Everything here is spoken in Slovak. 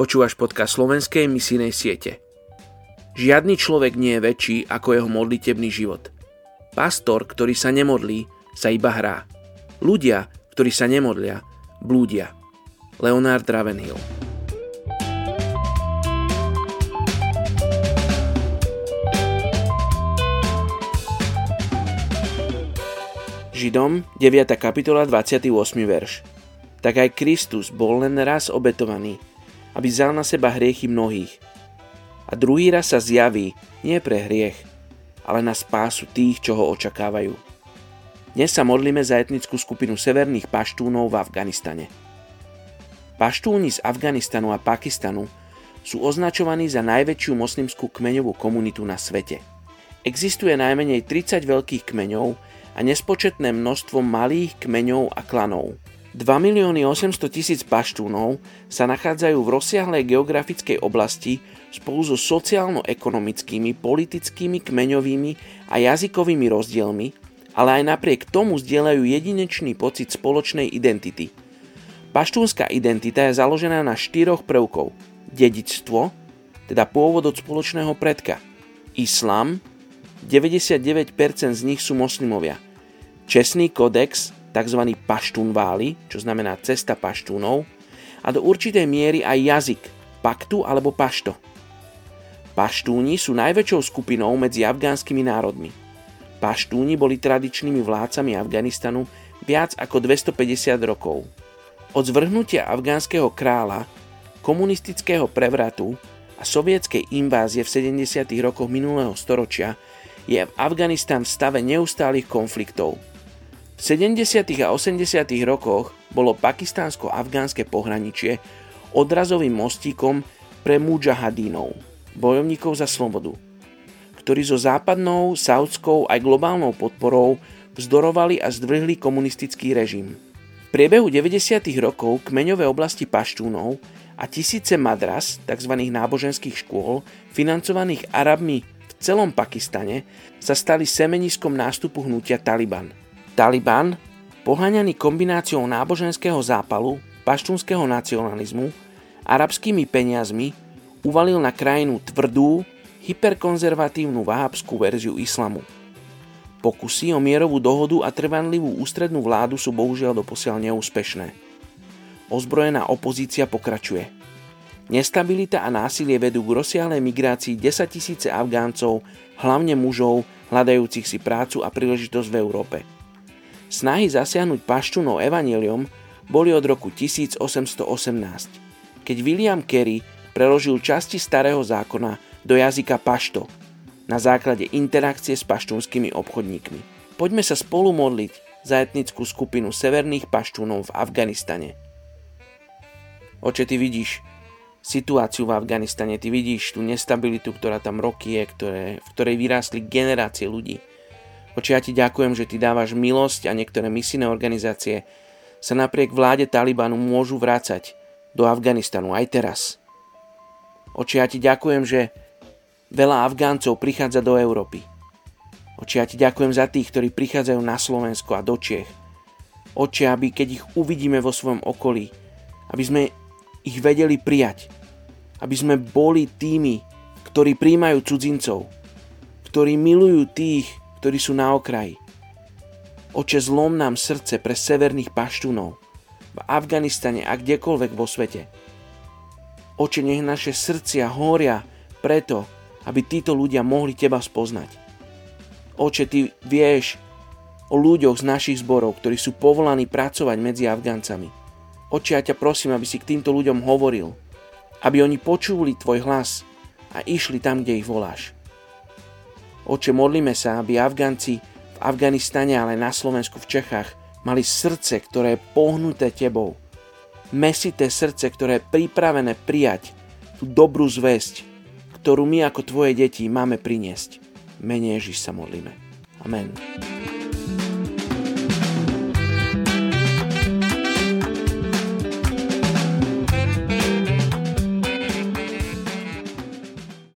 Počúvaš podcast slovenskej misijnej siete. Žiadny človek nie je väčší ako jeho modlitebný život. Pastor, ktorý sa nemodlí, sa iba hrá. Ľudia, ktorí sa nemodlia, blúdia. Leonard Ravenhill Židom 9. kapitola 28. verš. Tak aj Kristus bol len raz obetovaný, aby vzal na seba hriechy mnohých. A druhý raz sa zjaví nie pre hriech, ale na spásu tých, čo ho očakávajú. Dnes sa modlíme za etnickú skupinu severných paštúnov v Afganistane. Paštúni z Afganistanu a Pakistanu sú označovaní za najväčšiu moslimskú kmeňovú komunitu na svete. Existuje najmenej 30 veľkých kmeňov a nespočetné množstvo malých kmeňov a klanov. 2 milióny 800 tisíc paštúnov sa nachádzajú v rozsiahlej geografickej oblasti spolu so sociálno-ekonomickými, politickými, kmeňovými a jazykovými rozdielmi, ale aj napriek tomu zdieľajú jedinečný pocit spoločnej identity. Paštúnska identita je založená na štyroch prvkov. Dedičstvo, teda pôvod od spoločného predka. Islam, 99% z nich sú moslimovia. Čestný kodex, tzv. paštúnváli, čo znamená cesta paštúnov, a do určitej miery aj jazyk, paktu alebo pašto. Paštúni sú najväčšou skupinou medzi afgánskymi národmi. Paštúni boli tradičnými vládcami Afganistanu viac ako 250 rokov. Od zvrhnutia afgánskeho kráľa, komunistického prevratu a sovietskej invázie v 70. rokoch minulého storočia je Afganistan v stave neustálých konfliktov. V 70. a 80. rokoch bolo pakistánsko-afgánske pohraničie odrazovým mostíkom pre mujahadínov, bojovníkov za slobodu, ktorí so západnou, saudskou aj globálnou podporou vzdorovali a zdvrhli komunistický režim. V priebehu 90. rokov kmeňové oblasti paštúnov a tisíce madras, tzv. náboženských škôl, financovaných Arabmi celom Pakistane sa stali semeniskom nástupu hnutia Taliban. Taliban, poháňaný kombináciou náboženského zápalu, paštúnskeho nacionalizmu, arabskými peniazmi, uvalil na krajinu tvrdú, hyperkonzervatívnu vahabskú verziu islamu. Pokusy o mierovú dohodu a trvanlivú ústrednú vládu sú bohužiaľ doposiaľ neúspešné. Ozbrojená opozícia pokračuje – Nestabilita a násilie vedú k rozsiahlej migrácii 10 tisíce Afgáncov, hlavne mužov, hľadajúcich si prácu a príležitosť v Európe. Snahy zasiahnuť paštúnov evaneliom boli od roku 1818, keď William Carey preložil časti starého zákona do jazyka pašto na základe interakcie s paštúnskymi obchodníkmi. Poďme sa spolu modliť za etnickú skupinu severných paštúnov v Afganistane. Oče, ty vidíš, situáciu v Afganistane, ty vidíš tú nestabilitu, ktorá tam roky je, ktoré, v ktorej vyrástli generácie ľudí. Oči, ja ti ďakujem, že ty dávaš milosť a niektoré misijné organizácie sa napriek vláde Talibanu môžu vrácať do Afganistanu aj teraz. Oči, ja ti ďakujem, že veľa Afgáncov prichádza do Európy. Oči, ja ti ďakujem za tých, ktorí prichádzajú na Slovensko a do Čiech. Oči, aby keď ich uvidíme vo svojom okolí, aby sme ich vedeli prijať. Aby sme boli tými, ktorí príjmajú cudzincov, ktorí milujú tých, ktorí sú na okraji. Oče, zlom nám srdce pre severných paštúnov v Afganistane a kdekoľvek vo svete. Oče, nech naše srdcia horia preto, aby títo ľudia mohli Teba spoznať. Oče, Ty vieš o ľuďoch z našich zborov, ktorí sú povolaní pracovať medzi Afgáncami. Oči, ja ťa prosím, aby si k týmto ľuďom hovoril, aby oni počuli tvoj hlas a išli tam, kde ich voláš. Oče, modlíme sa, aby Afgánci v Afganistane, ale na Slovensku, v Čechách, mali srdce, ktoré je pohnuté tebou. Mesité srdce, ktoré je pripravené prijať tú dobrú zväzť, ktorú my ako tvoje deti máme priniesť. Mene Ježiš sa modlíme. Amen.